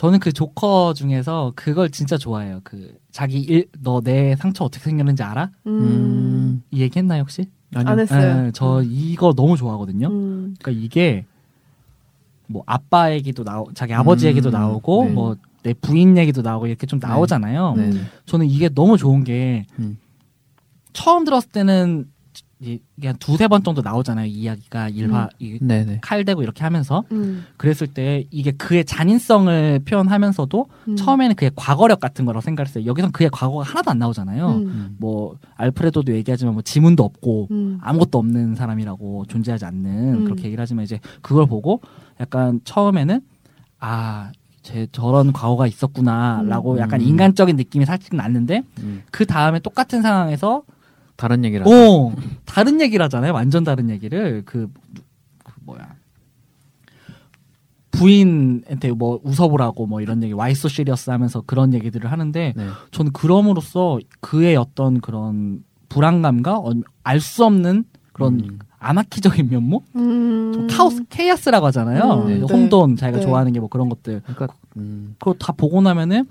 저는 그 조커 중에서 그걸 진짜 좋아해요. 그 자기 일 너 내 상처 어떻게 생겼는지 알아? 음. 이 얘기 했나요 혹시? 아니요. 안 했어요. 네, 저 이거 너무 좋아하거든요. 음. 그러니까 이게 뭐 아빠 얘기도 나오, 자기 아버지 음, 얘기도 나오고 네. 뭐내 부인 얘기도 나오고 이렇게 좀 나오잖아요. 네. 네. 저는 이게 너무 좋은 게 음. 처음 들었을 때는 이게 한 두세 번 정도 나오잖아요. 이 이야기가 일화 이 네네. 칼 대고 이렇게 하면서 음. 그랬을 때 이게 그의 잔인성을 표현하면서도 음. 처음에는 그의 과거력 같은 거라고 생각했어요. 여기선 그의 과거가 하나도 안 나오잖아요. 음. 음. 뭐 알프레도도 얘기하지만 뭐 지문도 없고 음. 아무것도 없는 사람이라고 존재하지 않는 음. 그렇게 얘기를 하지만 이제 그걸 보고 약간 처음에는 아, 제 저런 과거가 있었구나라고 음. 약간 음. 인간적인 느낌이 살짝 났는데 음. 그 다음에 똑같은 상황에서 다른 얘기를. 오 다른 얘기를 하잖아요. 완전 다른 얘기를 그, 그 뭐야 부인한테 뭐 웃어보라고 뭐 이런 얘기 와이소 시리어스 하면서 그런 얘기들을 하는데 네. 저는 그럼으로써 그의 어떤 그런 불안감과 알 수 없는 그런 음. 아나키적인 면모, 음. 좀 카오스 케이아스라고 하잖아요. 음, 네. 홍돈 자기가 네. 좋아하는 게 뭐 그런 것들. 그러니까 음. 그거 다 보고 나면은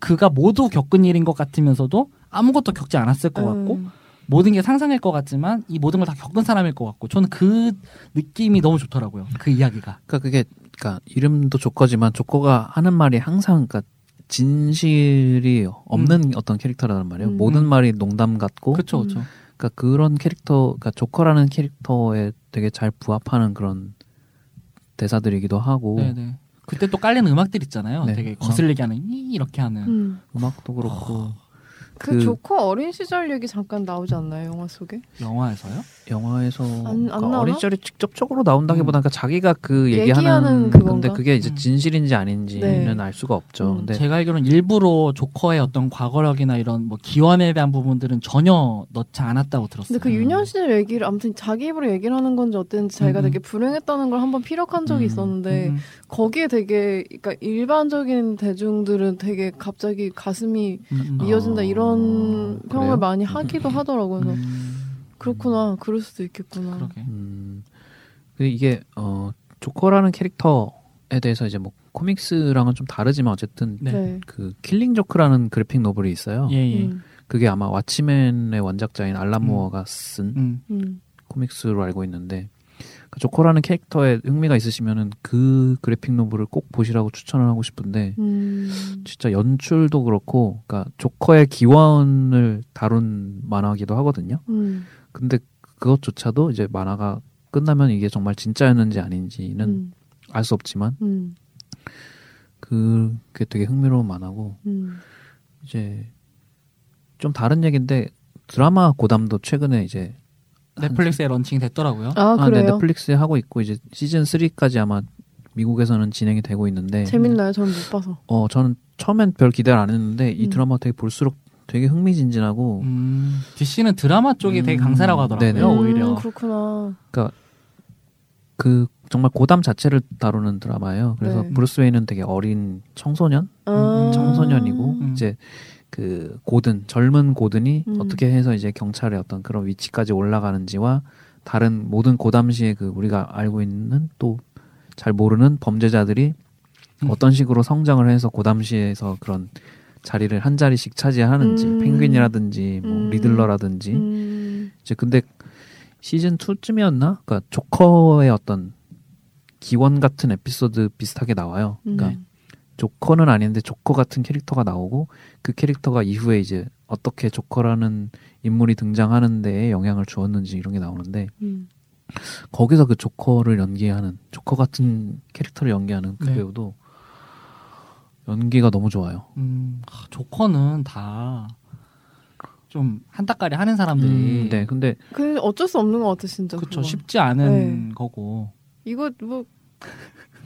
그가 모두 겪은 일인 것 같으면서도 아무것도 겪지 않았을 것 같고 음. 모든 게 상상일 것 같지만 이 모든 걸 다 겪은 사람일 것 같고 저는 그 느낌이 너무 좋더라고요. 그 이야기가. 그러니까 그게 그러니까 이름도 조커지만 조커가 하는 말이 항상 그러니까 진실이 없는 어떤 캐릭터라는 말이에요. 음. 모든 말이 농담 같고 그렇죠, 그렇죠. 그러니까 그런 캐릭터, 그러니까 조커라는 캐릭터에 되게 잘 부합하는 그런 대사들이기도 하고 네네. 그때 또 깔리는 음악들 있잖아요. 네. 되게 거슬리게 하는 이 이렇게 하는. 음. 음악도 그렇고 그, 그- 조커 어린 시절 얘기 잠깐 나오지 않나요 영화 속에? 영화에서요? 영화에서 안- 안 그러니까? 어린 시절이 직접적으로 나온다기보다 음. 그러니까 자기가 그 얘기하는 얘기하는? 근데 그게 이제 음. 진실인지 아닌지는 네. 알 수가 없죠. 음. 근데 제가 알기로는 일부러 조커의 어떤 과거력이나 이런 뭐 기원에 대한 부분들은 전혀 넣지 않았다고 들었어요. 근데 그 유년 시절 얘기를 아무튼 자기 입으로 얘기를 하는 건지 어땠는지 자기가 음. 되게 불행했다는 걸 한번 피력한 적이 음. 있었는데 음, 거기에 되게 그러니까 일반적인 대중들은 되게 갑자기 가슴이 음, 음. 이어진다 어, 이런 평을 그래요? 많이 하기도 하더라고요. 그래서 음, 그렇구나, 그럴 수도 있겠구나. 그러게. 음, 그 이게 어 조커라는 캐릭터에 대해서 이제 뭐 코믹스랑은 좀 다르지만 어쨌든 네. 네. 그 킬링 조크라는 그래픽 노블이 있어요. 예, 예. 음, 그게 아마 왓치맨의 원작자인 알란 음. 모어가 쓴 음. 음, 코믹스로 알고 있는데 그 조커라는 캐릭터에 흥미가 있으시면은 그 그래픽 노블을 꼭 보시라고 추천을 하고 싶은데 음, 진짜 연출도 그렇고 그러니까 조커의 기원을 다룬 만화기도 하거든요. 음, 근데 그것조차도 이제 만화가 끝나면 이게 정말 진짜였는지 아닌지는 음, 알수 없지만 음, 그게 되게 흥미로운 만화고 음. 이제 좀 다른 얘기인데 드라마 고담도 최근에 이제 넷플릭스에 런칭 됐더라고요. 아, 아, 네, 그래요? 넷플릭스에 하고 있고 이제 시즌 3까지 아마 미국에서는 진행이 되고 있는데 재밌나요? 저는 못 봐서. 어 저는 처음엔 별 기대를 안 했는데 이 음. 드라마 되게 볼수록 되게 흥미진진하고 음, DC는 드라마 쪽이 되게 음, 강세라고 하더라고요. 네네. 오히려. 음, 그렇구나. 그 정말 고담 자체를 다루는 드라마예요. 그래서 네. 브루스 웨인은 되게 어린 청소년, 아. 청소년이고 음. 이제 그 고든 젊은 고든이 음. 어떻게 해서 이제 경찰의 어떤 그런 위치까지 올라가는지와 다른 모든 고담시의 그 우리가 알고 있는 또 잘 모르는 범죄자들이 음. 어떤 식으로 성장을 해서 고담시에서 그런 자리를 한 자리씩 차지하는지 음. 펭귄이라든지 뭐 음. 리들러라든지 음, 이제 근데 시즌 2쯤이었나? 그러니까 조커의 어떤 기원 같은 에피소드 비슷하게 나와요. 그러니까 음. 조커는 아닌데 조커 같은 캐릭터가 나오고 그 캐릭터가 이후에 이제 어떻게 조커라는 인물이 등장하는 데에 영향을 주었는지 이런 게 나오는데 음. 거기서 그 조커를 연기하는 조커 같은 캐릭터를 연기하는 그 네. 배우도 연기가 너무 좋아요. 음, 아, 조커는 다 좀 한따까리 하는 사람들이 음, 네, 근데 그 어쩔 수 없는 것 같아 진짜. 그쵸 그건. 쉽지 않은 네. 거고 이거 뭐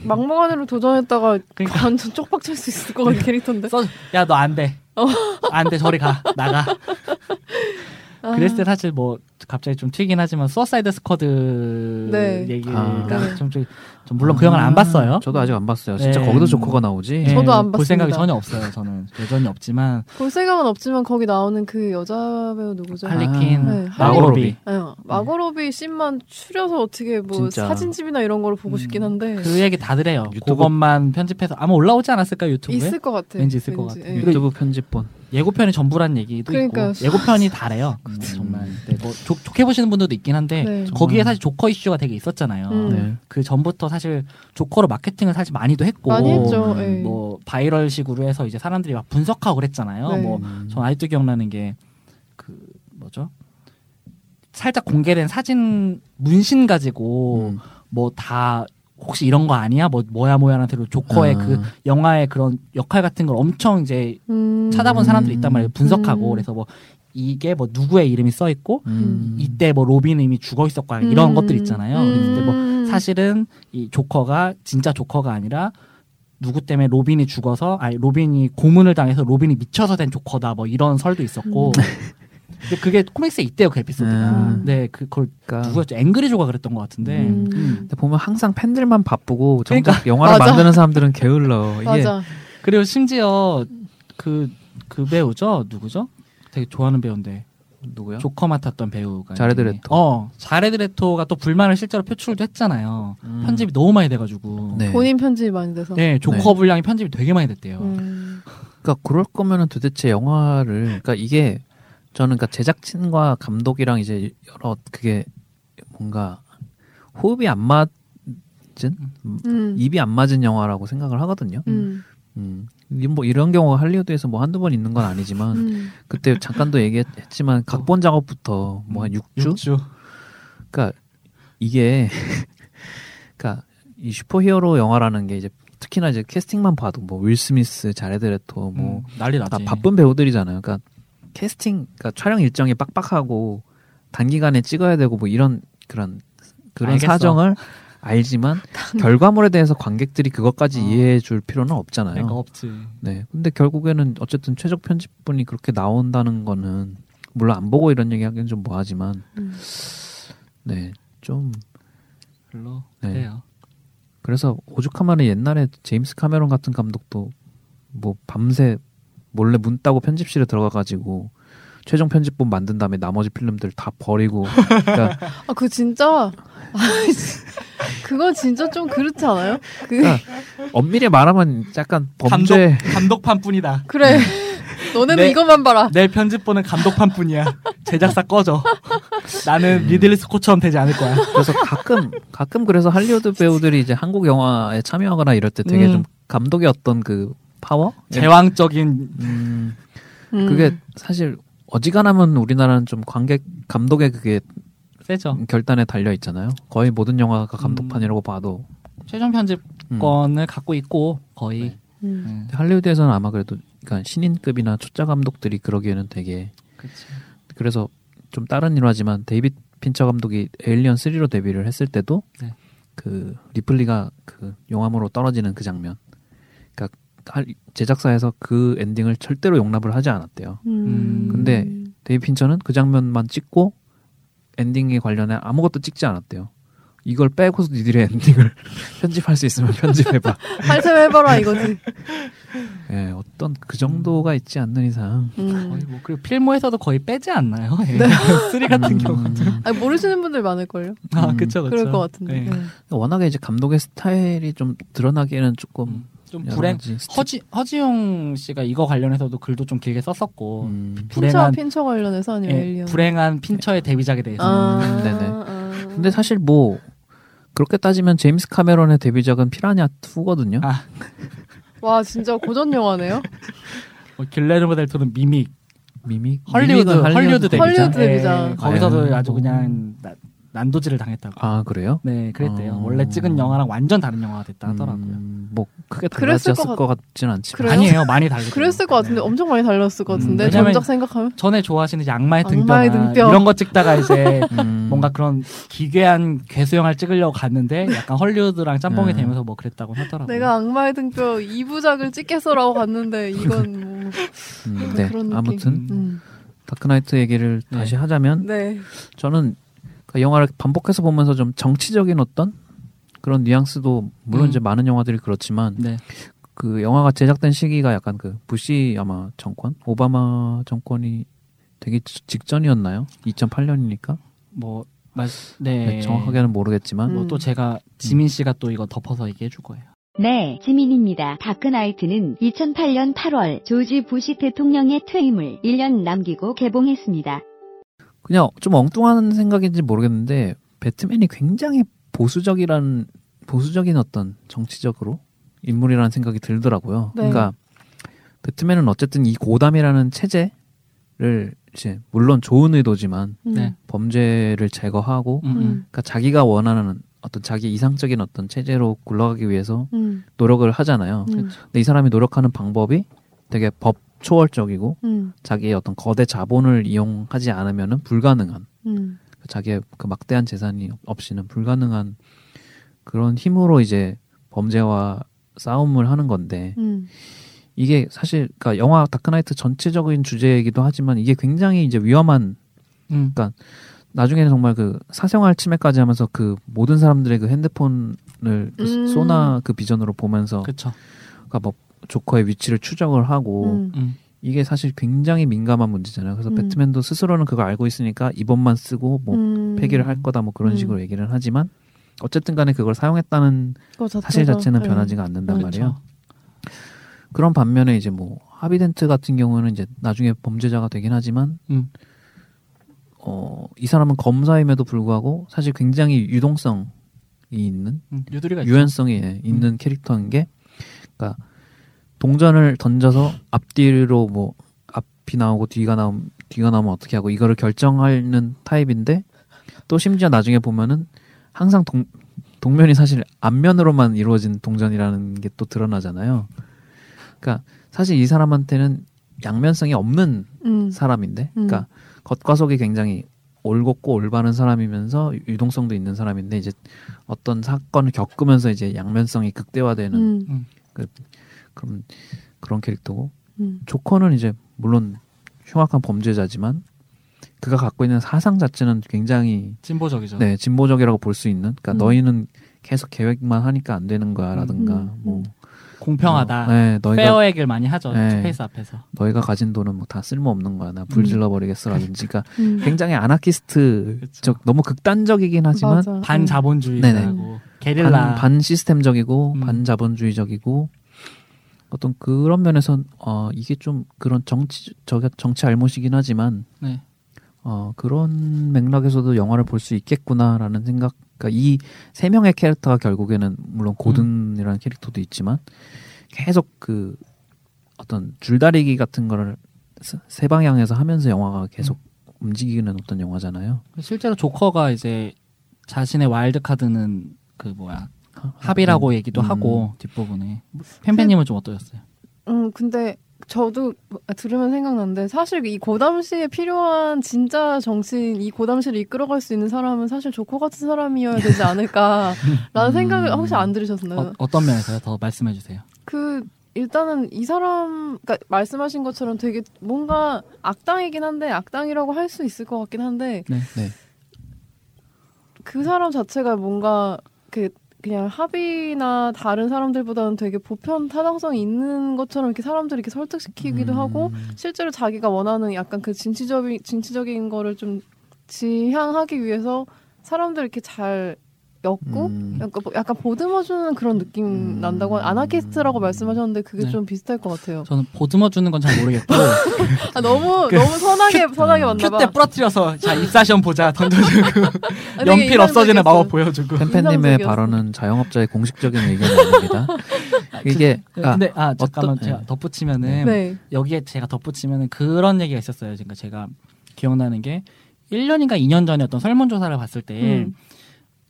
막무가내로 도전했다가 그러니까. 완전 쪽박 찰 수 있을 것 같은 캐릭터인데. 야 너 안 돼. 어. 안돼 저리 가 나가. 아. 그랬을 때 사실 뭐 갑자기 좀 튀긴 하지만 수어사이드 스쿼드 네. 얘기가 아. 네. 좀, 좀, 좀 물론 그 영화를 안 봤어요. 저도 아직 안 봤어요. 진짜 네. 거기도 조커가 나오지. 네, 저도 안볼 생각이 봤습니다. 전혀 없어요. 저는 여전히 없지만 볼 생각은 없지만 거기 나오는 그 여자 배우 누구죠? 할리퀸, 네, 마고 로비 네, 마고 로비 씬만 추려서 어떻게 뭐 진짜. 사진집이나 이런 거를 보고 싶긴 한데 그 얘기 다들 해요. 유튜브- 그것만 편집해서 아마 올라오지 않았을까 유튜브에? 있을 것 같아. 왠지 있을 것 같아. 예. 유튜브 편집본. 예고편이 전부란 얘기도 그러니까요. 있고 예고편이 다래요. 음. 정말 네, 뭐 좋, 좋게 보시는 분들도 있긴 한데 네. 거기에 사실 조커 이슈가 되게 있었잖아요. 음. 네. 그 전부터 사실 조커로 마케팅을 사실 많이도 했고 많이 했죠. 음, 예. 뭐 바이럴식으로 해서 이제 사람들이 막 분석하고 그랬잖아요. 네. 뭐 음. 전 아직도 기억나는 게 그 뭐죠? 살짝 공개된 사진 문신 가지고 음. 뭐다 혹시 이런 거 아니야? 뭐 뭐야 뭐야라는 대로 조커의 아. 그 영화의 그런 역할 같은 걸 엄청 이제 음. 찾아본 사람들이 있단 말이에요. 분석하고 음. 그래서 뭐 이게 뭐 누구의 이름이 써 있고 음. 이때 뭐 로빈은 이미 죽어 있었고 이런 음. 것들 있잖아요. 그때 뭐 음. 사실은 이 조커가 진짜 조커가 아니라 누구 때문에 로빈이 죽어서 아니 로빈이 고문을 당해서 로빈이 미쳐서 된 조커다 뭐 이런 설도 있었고 근데 그게 코믹스에 있대요 그 에피소드가 음. 네 그, 그러니까 누구였죠 앵그리조가 그랬던 것 같은데 음. 음. 근데 보면 항상 팬들만 바쁘고 정작 영화를 맞아. 만드는 사람들은 게을러. 이게 맞아. 그리고 심지어 그그 배우죠 누구죠 되게 좋아하는 배우인데 누구요? 조커 맡았던 배우가 자레드 이름이. 레토. 어 자레드 레토가 또 불만을 실제로 표출도 했잖아요 음. 편집이 너무 많이 돼가지고 네. 본인 편집이 많이 돼서. 네, 조커 네. 분량이 편집이 되게 많이 됐대요. 음. 그러니까 그럴 거면은 도대체 영화를 그러니까 이게 저는 그러니까 제작진과 감독이랑 이제 여러 그게 뭔가 호흡이 안 맞은 음. 입이 안 맞은 영화라고 생각을 하거든요. 음. 음. 이뭐 이런 경우가 할리우드에서 뭐 한두 번 있는 건 아니지만 음. 그때 잠깐도 얘기했지만 각본 작업부터 뭐 한 6주? 주 그러니까 이게 그러니까 이 슈퍼히어로 영화라는 게 이제 특히나 이제 캐스팅만 봐도 뭐 윌 스미스, 자레드 레토 뭐 난리 다 나지. 바쁜 배우들이잖아요. 그러니까 캐스팅, 그러니까 촬영 일정이 빡빡하고 단기간에 찍어야 되고 뭐 이런 그런 그런 알겠어. 사정을 알지만 결과물에 대해서 관객들이 그것까지 어. 이해해 줄 필요는 없잖아요. 그러니까 없지. 네. 근데 결국에는 어쨌든 최종 편집본이 그렇게 나온다는 거는 물론 안 보고 이런 얘기 하기는 좀 뭐하지만 음. 네. 좀 별로 네. 그래요. 그래서 오죽하면 옛날에 제임스 카메론 같은 감독도 뭐 밤새 몰래 문 따고 편집실에 들어가 가지고 최종 편집본 만든 다음에 나머지 필름들 다 버리고 그러니까 아, 그 진짜. 아이씨. 그건 진짜 좀 그렇지 않아요? 그, 그러니까 엄밀히 말하면 약간 범죄 감독 감독판 뿐이다. 그래. 너네도 네. 이것만 봐라. 내 편집본은 감독판 뿐이야. 제작사 꺼져. 나는 리들리 스콧처럼 되지 않을 거야. 그래서 가끔 가끔 그래서 할리우드 배우들이 이제 한국 영화에 참여하거나 이럴 때 되게 음. 좀 감독의 어떤 그 파워 제왕적인 음, 음. 그게 사실 어지간하면 우리나라는 좀 관객 감독의 그게 세죠. 결단에 달려 있잖아요. 거의 모든 영화가 감독판이라고 봐도 최종 음. 편집권을 갖고 있고 거의 네. 음. 음. 할리우드에서는 아마 그래도 그러니까 신인급이나 초짜 감독들이 그러기에는 되게 그치. 그래서 좀 다른 일화지만 데이빗 핀처 감독이 에일리언 3로 데뷔를 했을 때도 네. 그 리플리가 그 용암으로 떨어지는 그 장면 제작사에서 그 엔딩을 절대로 용납을 하지 않았대요. 음. 근데 데이빗 핀처는 그 장면만 찍고 엔딩에 관련해 아무것도 찍지 않았대요. 이걸 빼고서 니들의 엔딩을 편집할 수 있으면 편집해봐. 할 테면 해봐라 이거지. 예, 어떤 그 정도가 있지 않는 이상 거의 음. 뭐 그리고 필모에서도 거의 빼지 않나요? 예. three 같은 음, 경우는 아니, 모르시는 분들 많을걸요? 아 음. 그쵸 그쵸. 그럴 것 같은데. 네. 네. 워낙에 이제 감독의 스타일이 좀 드러나기에는 조금 음, 좀 불행. 허지 허지웅 씨가 이거 관련해서도 글도 좀 길게 썼었고 음, 핀처 불행한 핀처 관련해서 아니면 예. 불행한 핀처의 데뷔작에 대해서 아, 음, 네네. 아. 근데 사실 뭐 그렇게 따지면 제임스 카메론의 데뷔작은 피라냐 2거든요. 아. 와 진짜 고전 영화네요. 뭐 길레르모 델 토로는 미믹 미믹 헐리우드 헐리우드 데뷔작, 헐리우드 데뷔작. 예, 거기서도 네. 아주 그냥 나- 난도질을 당했다고. 아 그래요? 네, 그랬대요. 어. 원래 찍은 영화랑 완전 다른 영화가 됐다 하더라고요. 음, 뭐 크게 달라졌을 것 것 같지는 않지만 그래요? 아니에요, 많이 다르죠. 그랬을 것 같은데 엄청 많이 달렸을 것 같은데 음, 정작 생각하면 전에 좋아하시는 악마의 등뼈나 악마의 등뼈. 이런 거 찍다가 이제 음, 뭔가 그런 기괴한 괴수 영화를 찍으려고 갔는데 약간 헐리우드랑 짬뽕이 음. 되면서 뭐 그랬다고 하더라고요. 내가 악마의 등뼈 2부작을 찍겠어라고 갔는데 이건 뭐 음, 네 그런 느낌. 아무튼 음. 다크나이트 얘기를 네. 다시 하자면 네. 저는 그 영화를 반복해서 보면서 좀 정치적인 어떤 그런 뉘앙스도 물론 음. 이제 많은 영화들이 그렇지만 네. 그 영화가 제작된 시기가 약간 그 부시 아마 정권, 오바마 정권이 직- 직전이었나요? 2008년이니까 뭐 말, 네. 정확하게는 모르겠지만 뭐또 제가 지민 씨가 또 이거 덮어서 얘기해 줄 거예요. 네, 지민입니다. 다크나이트는 2008년 8월 조지 부시 대통령의 퇴임을 1년 남기고 개봉했습니다. 그냥 좀 엉뚱한 생각인지 모르겠는데 배트맨이 굉장히 보수적이란 보수적인 어떤 정치적으로 인물이라는 생각이 들더라고요. 네. 그러니까 배트맨은 어쨌든 이 고담이라는 체제를 이제 물론 좋은 의도지만 음. 네. 범죄를 제거하고 음, 음. 그러니까 자기가 원하는 어떤 자기 이상적인 어떤 체제로 굴러가기 위해서 음. 노력을 하잖아요. 음. 근데 이 사람이 노력하는 방법이 되게 법 초월적이고 음. 자기의 어떤 거대 자본을 이용하지 않으면은 불가능한 음. 자기의 그 막대한 재산이 없이는 불가능한 그런 힘으로 이제 범죄와 싸움을 하는 건데 음. 이게 사실 그러니까 영화 다크나이트 전체적인 주제이기도 하지만 이게 굉장히 이제 위험한 음. 나중에는 정말 그 사생활 침해까지 하면서 그 모든 사람들의 그 핸드폰을 그 음. 소나 그 비전으로 보면서 그쵸. 그러니까 뭐 조커의 위치를 추적을 하고 음. 음. 이게 사실 굉장히 민감한 문제잖아요. 그래서 음. 배트맨도 스스로는 그걸 알고 있으니까 이번만 쓰고 뭐 음. 폐기를 할 거다 뭐 그런 음. 식으로 얘기를 하지만 어쨌든 간에 그걸 사용했다는 자체가, 사실 자체는 네. 변하지가 않는단 그렇죠. 말이에요. 그런 반면에 이제 뭐 하비덴트 같은 경우는 이제 나중에 범죄자가 되긴 하지만 음. 어, 이 사람은 검사임에도 불구하고 사실 굉장히 유동성이 있는 음. 유연성이 예, 있는 캐릭터인 게 그러니까 동전을 던져서 앞뒤로 뭐 앞이 나오고 뒤가 나오면 뒤가 나오면 어떻게 하고 이거를 결정하는 타입인데 또 심지어 나중에 보면은 항상 동, 동면이 사실 앞면으로만 이루어진 동전이라는 게 또 드러나잖아요. 그러니까 사실 이 사람한테는 양면성이 없는 음. 사람인데, 음. 그러니까 겉과 속이 굉장히 올곧고 올바른 사람이면서 유동성도 있는 사람인데 이제 어떤 사건을 겪으면서 이제 양면성이 극대화되는 음. 그 런 그런 캐릭터고 음. 조커는 이제 물론 흉악한 범죄자지만 그가 갖고 있는 사상 자체는 굉장히 진보적이죠. 네 진보적이라고 볼 수 있는 그러니까 음. 너희는 계속 계획만 하니까 안 되는 거야라든가 음, 음, 뭐 음. 공평하다. 뭐, 네 너희가 fair 얘기를 많이 하죠. 네. 투페이스 앞에서. 너희가 가진 돈은 뭐 다 쓸모 없는 거야 나 불 음. 질러 버리겠어라든지 그러니까 음. 굉장히 아나키스트 그쵸. 적 너무 극단적이긴 하지만 맞아. 반 음. 자본주의자고 게릴라. 반, 반 시스템적이고 음. 반 자본주의적이고 어떤 그런 면에선 어 이게 좀 그런 정치 저 정치 알못이긴 하지만 네. 어 그런 맥락에서도 영화를 볼 수 있겠구나라는 생각. 그러니까 이 세 명의 캐릭터가 결국에는 물론 고든이라는 캐릭터도 있지만 계속 그 어떤 줄다리기 같은 거를 세- 세 방향에서 하면서 영화가 계속 움직이는 어떤 영화잖아요. 실제로 조커가 이제 자신의 와일드 카드는 그 뭐야 합의라고 얘기도 음. 하고 뒷부분에 팬팬님은 좀 어떠셨어요? 음, 근데 저도 들으면 생각나는데 사실 이 고담시에 필요한 진짜 정치인 이 고담시를 이끌어갈 수 있는 사람은 사실 조커 같은 사람이어야 되지 않을까라는 생각을 혹시 안 들으셨나요? 어, 떤 면에서요? 더 말씀해 주세요. 그 일단은 이 사람 그러니까 말씀하신 것처럼 되게 뭔가 악당이긴 한데 악당이라고 할 수 있을 것 같긴 한데 네. 네. 그 사람 자체가 뭔가 그 그냥 합의나 다른 사람들보다는 되게 보편 타당성이 있는 것처럼 이렇게 사람들을 이렇게 설득시키기도 음. 하고 실제로 자기가 원하는 약간 그 진취적인 진취적인 거를 좀 지향하기 위해서 사람들 이렇게 잘 엮고 음. 약간, 뭐- 약간 보듬어주는 그런 느낌 음. 난다고 아나키스트라고 말씀하셨는데 그게 네. 좀 비슷할 것 같아요. 저는 보듬어 주는 건 잘 모르겠고 아, 너무 그- 너무 선하게 선하게 맞나 봐. 큐때 부러뜨려서 자 입사 시험 보자 던져주고 아, 연필 없어지는. 마법 보여주고. 팬팬님의. 발언은 자영업자의 공식적인 의견이 아닙니다. 이게 아, 근데 아 잠깐만 어떤- 제가 네. 덧붙이면은 네. 여기에 제가 덧붙이면은 그런 얘기가 있었어요. 그러니까 제가 기억나는 게 1년인가 2년 전에 어떤 설문조사를 봤을 때 음.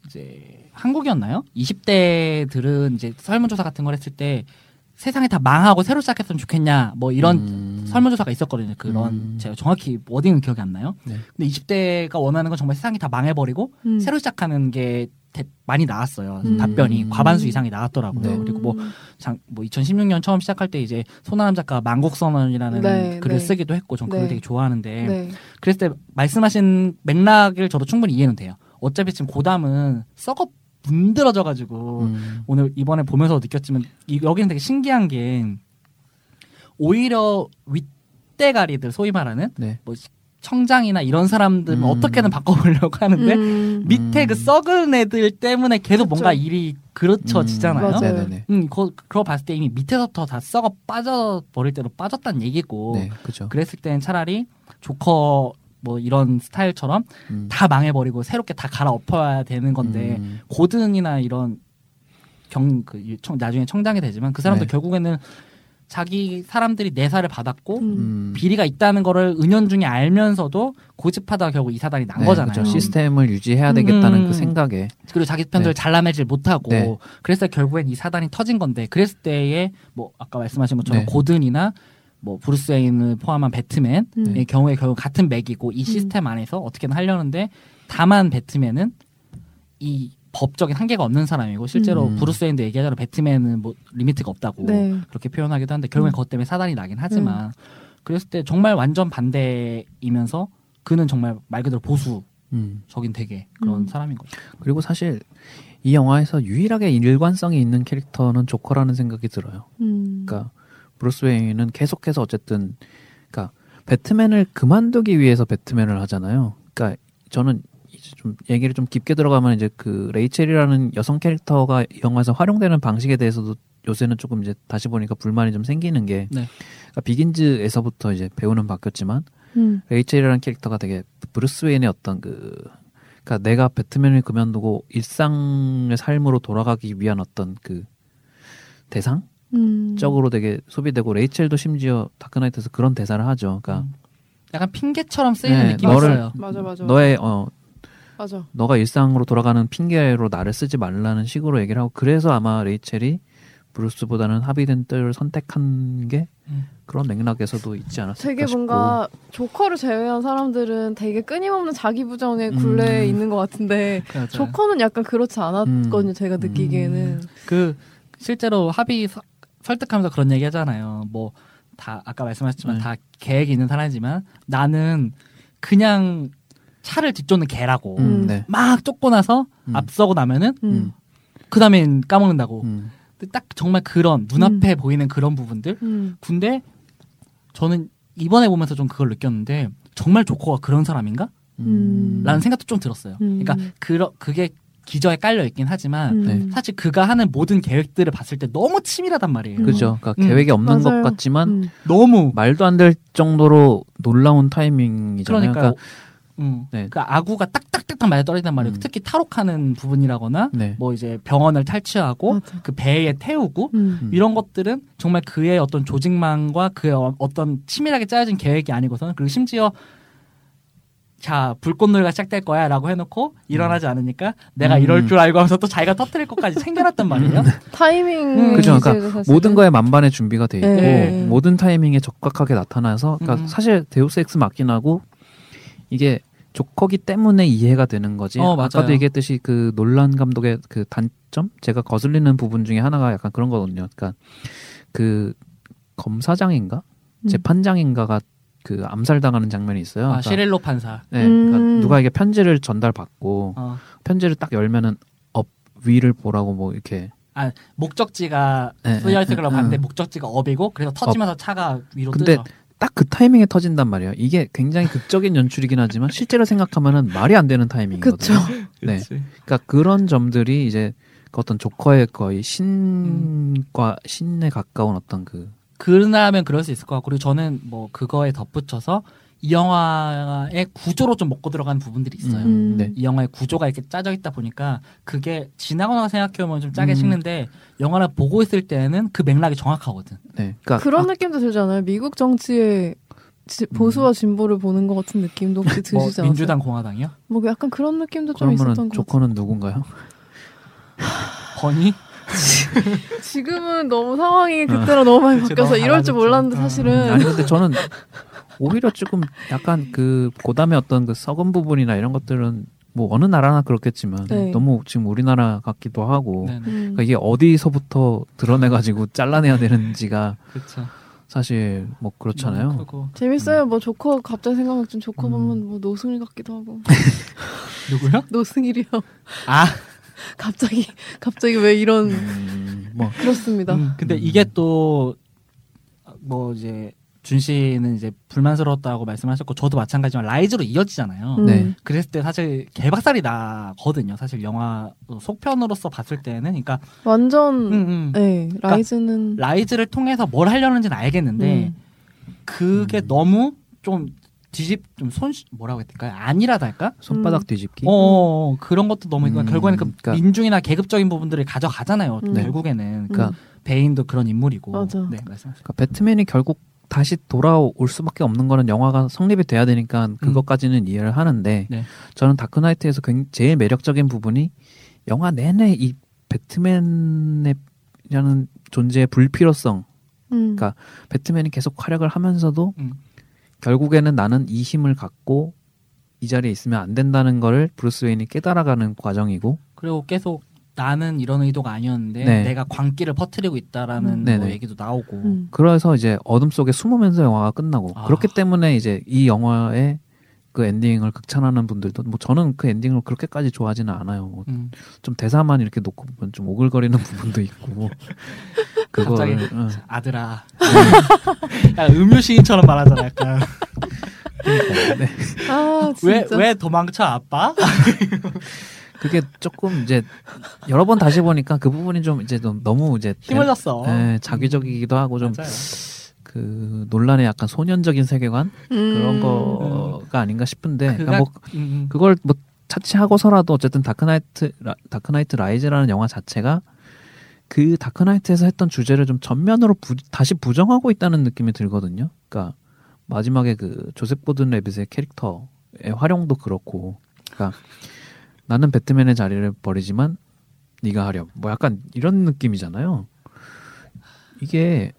이제 한국이었나요? 20대들은 이제 설문조사 같은 걸 했을 때 세상이 다 망하고 새로 시작했으면 좋겠냐 뭐 이런 음, 설문조사가 있었거든요. 그런 음. 제가 정확히 워딩은 기억이 안 나요. 네. 근데 20대가 원하는 건 정말 세상이 다 망해버리고 음. 새로 시작하는 게 대- 많이 나왔어요. 음. 답변이 과반수 이상이 나왔더라고요. 네. 그리고 뭐, 장, 뭐 2016년 처음 시작할 때 이제 손아람 작가가 만국선언이라는 네, 글을 네. 쓰기도 했고 전 그걸 네. 되게 좋아하는데 네. 그랬을 때 말씀하신 맥락을 저도 충분히 이해는 돼요. 어차피 지금 고담은 썩어 문드러져 가지고 음. 오늘 이번에 보면서 느꼈지만 이, 여기는 되게 신기한 게 오히려 윗대가리들 소위 말하는 네. 뭐 청장이나 이런 사람들 음. 어떻게든 바꿔보려고 하는데 음. 밑에 그 음. 썩은 애들 때문에 계속 그쵸. 뭔가 일이 그렇쳐지잖아요. 맞아요. 네네네. 음, 그, 그거 봤을 때 이미 밑에서부터 다 썩어 빠져 버릴 대로 빠졌다는 얘기고 네, 그죠. 그랬을 땐 차라리 조커 뭐 이런 스타일처럼 음. 다 망해버리고 새롭게 다 갈아엎어야 되는 건데 음. 고든이나 이런 경그 나중에 청장이 되지만 그 사람도 네. 결국에는 자기 사람들이 내사를 받았고 음. 음. 비리가 있다는 거를 은연중에 알면서도 고집하다가 결국 이 사단이 난 네, 거잖아요. 그죠. 시스템을 유지해야 되겠다는 음. 그 생각에 그리고 자기 편들을 네. 잘라내질 못하고 네. 그래서 결국엔 이 사단이 터진 건데 그랬을 때에 뭐 아까 말씀하신 것처럼 네. 고든이나 뭐 브루스 웨인을 포함한 배트맨의 음. 경우에 결국 같은 맥이고 이 시스템 안에서 어떻게든 하려는데 다만 배트맨은 이 법적인 한계가 없는 사람이고 실제로 음. 브루스 웨인도 얘기하자면 배트맨은 뭐 limit가 없다고 네. 그렇게 표현하기도 하는데 결국엔 음. 그것 때문에 사단이 나긴 하지만 그랬을 때 정말 완전 반대이면서 그는 정말 말 그대로 보수적인 음. 되게 그런 음. 사람인 거죠. 그리고 사실 이 영화에서 유일하게 일관성이 있는 캐릭터는 조커라는 생각이 들어요. 음. 그러니까 브루스 웨인은 계속해서 어쨌든 그러니까 배트맨을 그만두기 위해서 배트맨을 하잖아요. 그러니까 저는 이제 좀 얘기를 좀 깊게 들어가면 이제 그 레이첼이라는 여성 캐릭터가 이 영화에서 활용되는 방식에 대해서도 요새는 조금 이제 다시 보니까 불만이 좀 생기는 게 네. 그러니까 비긴즈에서부터 이제 배우는 바뀌었지만 음. 레이첼이라는 캐릭터가 되게 브루스 웨인의 어떤 그 그러니까 내가 배트맨을 그만두고 일상의 삶으로 돌아가기 위한 어떤 그 대상 음. 적으로 되게 소비되고 레이첼도 심지어 다크나이트에서 그런 대사를 하죠. 그러니까 음. 약간 핑계처럼 쓰이는 네, 느낌이 너를- 있어요. 맞아 맞아. 너의 어 맞아. 너가 일상으로 돌아가는 핑계로 나를 쓰지 말라는 식으로 얘기를 하고 그래서 아마 레이첼이 브루스보다는 하비덴트를 선택한 게 음. 그런 맥락에서도 있지 않았을까 되게 싶고 뭔가 조커를 제외한 사람들은 되게 끊임없는 자기 부정에 음. 굴레 있는 것 같은데 맞아요. 조커는 약간 그렇지 않았거든요. 음. 제가 느끼기에는. 그 실제로 합의 서- 설득하면서 그런 얘기 하잖아요. 뭐 다 아까 말씀하셨지만 네. 다 계획이 있는 사람이지만 나는 그냥 차를 뒤쫓는 개라고 음, 음. 네. 막 쫓고 나서 음. 앞서고 나면은 음. 그 다음엔 까먹는다고. 음. 근데 딱 정말 그런 눈앞에 보이는 그런 부분들. 음. 근데 저는 이번에 보면서 좀 그걸 느꼈는데 정말 조커가 그런 사람인가? 음. 라는 생각도 좀 들었어요. 음. 그러니까 그러, 그게 기저에 깔려 있긴 하지만 음. 네. 사실 그가 하는 모든 계획들을 봤을 때 너무 치밀하단 말이에요. 그죠. 그러니까 음. 계획이 없는 맞아요. 것 같지만 음. 너무 말도 안 될 정도로 놀라운 타이밍이잖아요. 그러니까 그러니까 음, 네. 그 아구가 딱딱딱딱 맞아 떨어진단 말이에요. 음. 특히 탈옥하는 부분이라거나 네. 뭐 이제 병원을 탈취하고 맞아. 그 배에 태우고 음. 음. 이런 것들은 정말 그의 어떤 조직망과 그의 어- 어떤 치밀하게 짜여진 계획이 아니고서는 그리고 심지어 자 불꽃놀이가 시작될 거야라고 해놓고 일어나지 않으니까 내가 음. 이럴 줄 알고 하면서 또 자기가 터뜨릴 것까지 챙겨놨단 말이에요. 타이밍 음. 그죠. 그러니까 모든 거에 만반의 준비가 돼 있고 네. 모든 타이밍에 적확하게 나타나서 그러니까 음. 사실 데우스 엑스 마키나고 이게 조커기 때문에 이해가 되는 거지. 어, 아까도. 얘기했듯이 그 놀란 감독의 그 단점 제가 거슬리는 부분 중에 하나가 약간 그런 거거든요. 그러니까 그 검사장인가 음. 재판장인가가 그 암살당하는 장면이 있어요. 아, 그러니까, 서릴로 판사. 네, 그러니까 음. 누가 이게 편지를 전달받고 어. 편지를 딱 열면은 up 위를 보라고 뭐 이렇게 목적지가 네, 쓰여 있을 네, 거라고 네. 봤는데 목적지가 up이고 그래서 터지면서 차가 위로 근데 뜨죠. 딱그 타이밍에 터진단 말이에요. 이게 굉장히 극적인 연출이긴 하지만 실제로 생각하면은 말이 안 되는 타이밍이거든요. 그쵸. 네. 그러니까 그런 점들이 이제 그 어떤 조커의 거의 신과 신에 가까운 어떤 그 그러면 그럴 수 있을 것 같고 그리고 저는 뭐 그거에 덧붙여서 이 영화의 구조로 좀 먹고 들어가는 부분들이 있어요. 음. 네. 이 영화의 구조가 이렇게 짜져 있다 보니까 그게 지나거나 생각해보면 좀 짜게 음. 식는데 영화를 보고 있을 때는 그 맥락이 정확하거든. 네. 그러니까 그런 아, 느낌도 들잖아요. 미국 정치의 지- 보수와 진보를 보는 것 같은 느낌도 혹시 드시지 뭐 않았어요? 민주당 공화당이요? 뭐 약간 그런 느낌도 좀 있었던 것 같아요. 조커는 누군가요? 버니? 지금은 너무 상황이 그때랑 너무 많이 그치, 바뀌어서 이럴 줄. 몰랐는데 어. 사실은 아니 근데 저는 오히려 조금 약간 그 고담의 어떤 그 썩은 부분이나 이런 것들은 뭐 어느 나라나 그렇겠지만 네. 너무 지금 우리나라 같기도 하고 네, 네. 음. 그러니까 이게 어디서부터 드러내가지고 잘라내야 되는지가. 사실 뭐 그렇잖아요. 그리고 재밌어요. 뭐 조커 갑자기 생각났지만 조커 음. 보면 뭐 노승일 같기도 하고 누구요? 노승일이요. 아, 갑자기 갑자기 왜 이런 음, 뭐 그렇습니다. 음, 근데 음. 이게 또 뭐 이제 준 씨는 이제 불만스러웠다고 말씀하셨고 저도 마찬가지지만 라이즈로 이어지잖아요. 음. 네. 그랬을 때 사실 개박살이 나거든요. 사실 영화 속편으로서 봤을 때는 그러니까 완전 음, 음. 네 라이즈는 라이즈를 통해서 뭘 하려는지는 알겠는데 음. 그게 음. 너무 좀 뒤집 좀 손 뭐라고 해야 될까요? 안일하다 할까? 손바닥 음. 뒤집기. 어 그런 것도 너무 음, 결국에는 그 그러니까- 민중이나 계급적인 부분들을 가져가잖아요. 음. 결국에는 그러니까 베인도 그런 인물이고. 맞아. 네 말씀하세요. 그러니까 배트맨이 결국 다시 돌아올 수밖에 없는 거는 영화가 성립이 돼야 되니까 그것까지는 이해를 하는데 네. 저는 다크나이트에서 굉- 제일 매력적인 부분이 영화 내내 이 배트맨이라는 존재의 불필요성 음. 그러니까 배트맨이 계속 활약을 하면서도 음. 결국에는 나는 이 힘을 갖고 이 자리에 있으면 안 된다는 거를 브루스 웨인이 깨달아가는 과정이고 그리고 계속 나는 이런 의도가 아니었는데 네. 내가 광기를 퍼뜨리고 있다라는 음. 뭐. 얘기도 나오고. 음. 그래서 이제 어둠 속에 숨으면서 영화가 끝나고 아. 그렇기 때문에 이제 이 영화의 그 엔딩을 극찬하는 분들도 뭐 저는 그 엔딩을 그렇게까지 좋아하지는 않아요. 뭐좀 음. 대사만 이렇게 놓고 보면 좀 오글거리는 부분도 있고 갑자기 그거를 응. 아들아. 약간 음유 시인처럼 말하잖아. 약간 네. 아왜 진짜 왜 도망쳐 아빠? 그게 조금 이제 여러 번 다시 보니까 그 부분이 좀 이제 좀 너무 이제 힘을 줬어. 예, 작위적이기도 하고 좀 맞아요. 그 놀란의 약간 소년적인 세계관 그런 음. 거가 아닌가 싶은데 그가 그러니까 뭐 음, 음. 그걸 뭐 차치하고서라도 어쨌든 다크나이트 라, 다크나이트 라이즈라는 영화 자체가 그 다크나이트에서 했던 주제를 좀 전면으로 부, 다시 부정하고 있다는 느낌이 들거든요. 그러니까 마지막에 그 조셉 고든 레빗의 캐릭터의 활용도 그렇고, 그러니까 나는 배트맨의 자리를 버리지만 네가 하렴. 뭐 약간 이런 느낌이잖아요. 이게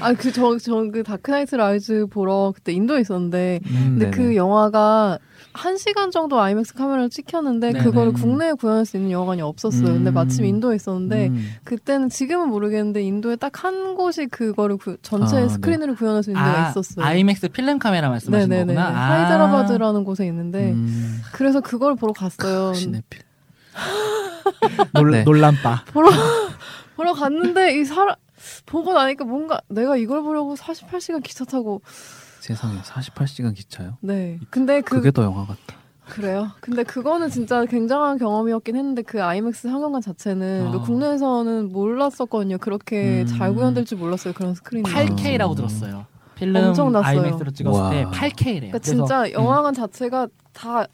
아그 저저그 다크나이트 라이즈 보러 그때 인도에 있었는데 음, 근데 네네. 그 영화가 한 시간 정도 아이맥스 카메라로 찍혔는데 네네. 그걸 음. 국내에 구현할 수 있는 영화관이 없었어요. 근데 음. 마침 인도에 있었는데 음, 그때는 지금은 모르겠는데 인도에 딱 한 곳이 그거를 구- 전체 아, 네. 스크린으로 구현할 수 있는 데가 있었어요. 아이맥스 필름 카메라 말씀하시는 네네네. 거구나. 아. 하이드라바드라는 곳에 있는데 음, 그래서 그걸 보러 갔어요. 시네필. 놀, 네. 놀란빠. 보러 보러 갔는데 이 사람 보고 나니까 뭔가 내가 이걸 보려고 48시간 기차 타고 세상에 48시간 기차요. 네. 근데 그 그게 더 영화 같다. 그래요. 근데 그거는 진짜 굉장한 경험이었긴 했는데 그 아이맥스 상영관 자체는 아. 그 국내에서는 몰랐었거든요. 그렇게 음. 잘 구현될 줄 몰랐어요. 그런 스크린이. 8K라고 음. 들었어요. 필름 엄청 났어요. 아이맥스로 찍었을 와. 때 8K래요. 그러니까 진짜 영화관 자체가 다